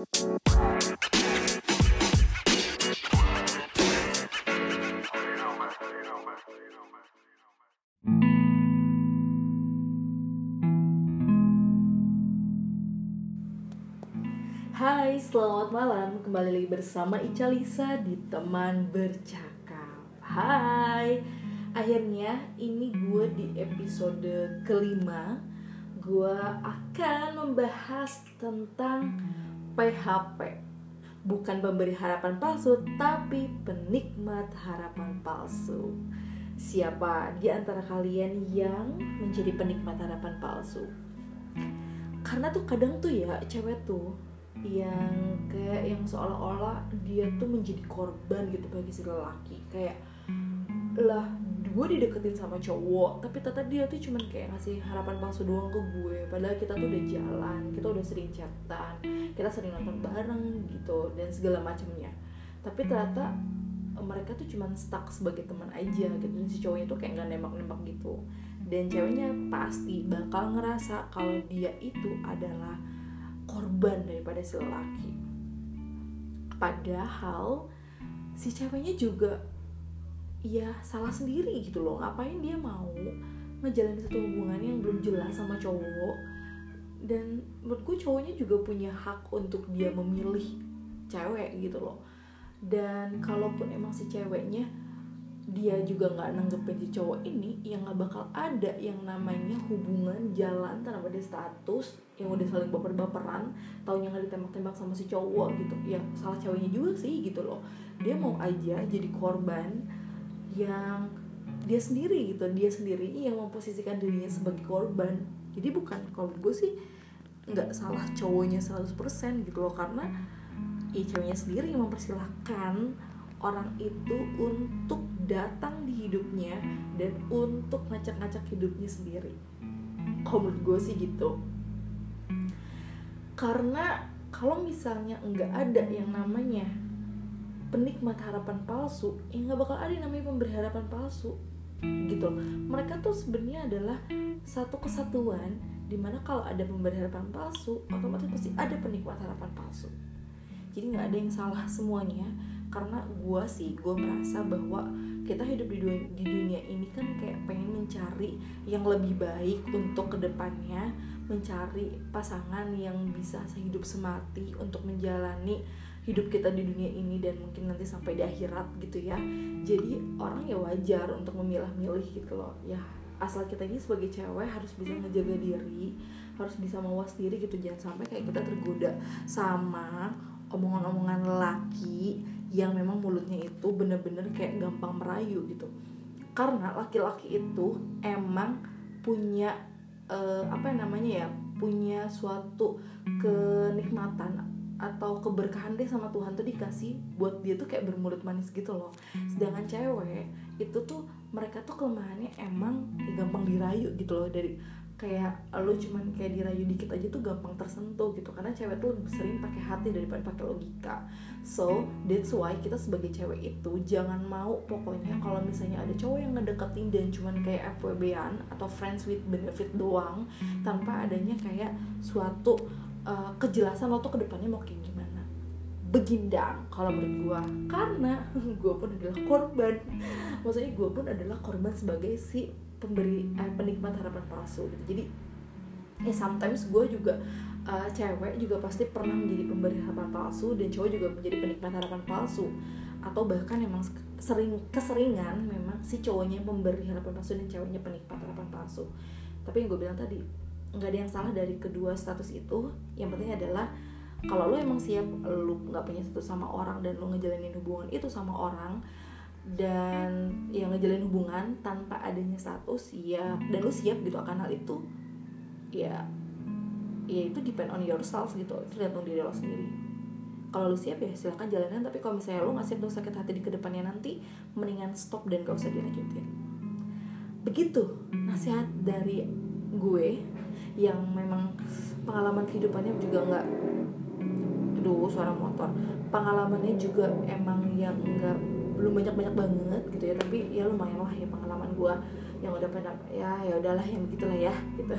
Hai, selamat malam. Kembali lagi bersama Ica Lisa di Teman Bercakap. Hai. Akhirnya ini gue di episode kelima. Gue akan membahas tentang PHP. Bukan pemberi harapan palsu, tapi penikmat harapan palsu. Siapa di antara kalian yang menjadi penikmat harapan palsu? Karena tuh kadang tuh ya cewek tuh yang kayak yang seolah-olah dia tuh menjadi korban gitu bagi si lelaki kayak lah gue dideketin sama cowok tapi tetap dia tuh cuman kayak ngasih harapan palsu doang ke gue. Padahal kita tuh udah jalan kita udah sering chatan kita sering nonton bareng gitu dan segala macamnya. Tapi ternyata eh, mereka tuh cuman stuck sebagai teman aja gitu dan si cowoknya tuh kayak nggak nembak-nembak gitu. Dan ceweknya pasti bakal ngerasa kalau dia itu adalah korban daripada si lelaki. Padahal si ceweknya juga ya salah sendiri gitu loh. Ngapain dia mau ngejalanin satu hubungan yang belum jelas sama cowok? Dan menurutku cowoknya juga punya hak untuk dia memilih cewek gitu loh. Dan kalaupun emang si ceweknya dia juga nggak nanggepin si cowok ini yang nggak bakal ada yang namanya hubungan jalan tanpa ada status yang udah saling baper-baperan taunya nggak ditembak-tembak sama si cowok gitu. Ya salah ceweknya juga sih gitu loh. Dia mau aja jadi korban yang dia sendiri gitu dia sendiri yang memposisikan dirinya sebagai korban. Jadi bukan kalau gue sih nggak salah cowoknya 100% gitu loh karena ya ceweknya sendiri yang mempersilahkan orang itu untuk datang di hidupnya dan untuk ngacak-ngacak hidupnya sendiri. Kalau gue sih gitu. Karena kalau misalnya nggak ada yang namanya penikmat harapan palsu ya nggak bakal ada yang namanya pemberi harapan palsu. Gitu mereka tuh sebenarnya adalah satu kesatuan di mana kalau ada pemberi harapan palsu otomatis pasti ada penikmat harapan palsu. Jadi nggak ada yang salah semuanya karena gue sih gue merasa bahwa kita hidup di dunia, di dunia ini kan kayak pengen mencari yang lebih baik untuk ke depannya mencari pasangan yang bisa sehidup semati untuk menjalani hidup kita di dunia ini dan mungkin nanti sampai di akhirat gitu ya. Jadi orang ya wajar untuk memilah-milih gitu loh. Ya asal kita ini sebagai cewek harus bisa ngejaga diri harus bisa mawas diri gitu. Jangan sampai kayak kita tergoda sama omongan-omongan lelaki yang memang mulutnya itu bener-bener kayak gampang merayu gitu. Karena laki-laki itu emang punya uh, apa namanya ya punya suatu kenikmatan atau keberkahan deh sama Tuhan tuh dikasih buat dia tuh kayak bermulut manis gitu loh. Sedangkan cewek itu tuh mereka tuh kelemahannya emang ya gampang dirayu gitu loh. Dari kayak lo cuman kayak dirayu dikit aja tuh gampang tersentuh gitu. Karena cewek tuh lebih sering pakai hati daripada pakai logika. So that's why kita sebagai cewek itu jangan mau pokoknya kalau misalnya ada cowok yang ngedeketin dan cuman kayak FWB-an atau friends with benefit doang tanpa adanya kayak suatu uh, kejelasan lo tuh ke depannya mau kayak gimana. Begindang kalau menurut gue karena gue pun adalah korban. Maksudnya gue pun adalah korban sebagai si pemberi eh, penikmat harapan palsu gitu. Jadi eh sometimes gue juga uh, cewek juga pasti pernah menjadi pemberi harapan palsu dan cowok juga menjadi penikmat harapan palsu. Atau bahkan emang sering keseringan memang si cowoknya pemberi harapan palsu dan ceweknya penikmat harapan palsu. Tapi yang gue bilang tadi nggak ada yang salah dari kedua status itu. Yang penting adalah kalau lo emang siap lo nggak punya status sama orang dan lo ngejalanin hubungan itu sama orang dan yang ngejalin hubungan tanpa adanya status ya dan lu siap gitu akan hal itu ya ya itu depend on yourself gitu itu tergantung diri lo sendiri. Kalau lu siap ya silahkan jalanin tapi kalau misalnya lu nggak siap untuk sakit hati di ke depannya nanti mendingan stop dan gak usah dilanjutin. Begitu nasihat dari gue yang memang pengalaman kehidupannya juga nggak aduh suara motor. Pengalamannya juga emang yang nggak belum banyak banyak banget gitu ya tapi ya lumayan lah ya pengalaman gue yang udah pernah ya ya udahlah yang begitulah ya gitu.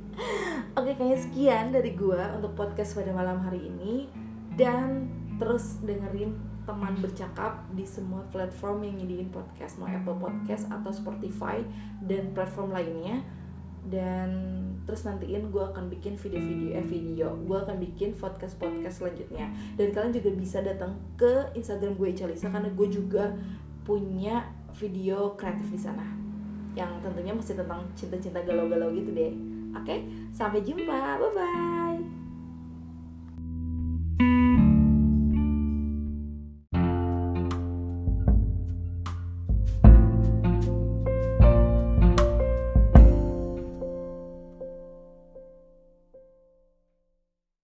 Oke kayaknya sekian dari gue untuk podcast pada malam hari ini. Dan terus dengerin teman bercakap di semua platform yang nyediain podcast mau Apple Podcast atau Spotify dan platform lainnya dan terus nantiin gue akan bikin video-video eh video. Gue akan bikin podcast podcast selanjutnya. Dan kalian juga bisa datang ke Instagram gue Icalisa karena gue juga punya video kreatif di sana. Yang tentunya masih tentang cinta-cinta galau-galau gitu deh. Oke? Sampai jumpa. Bye bye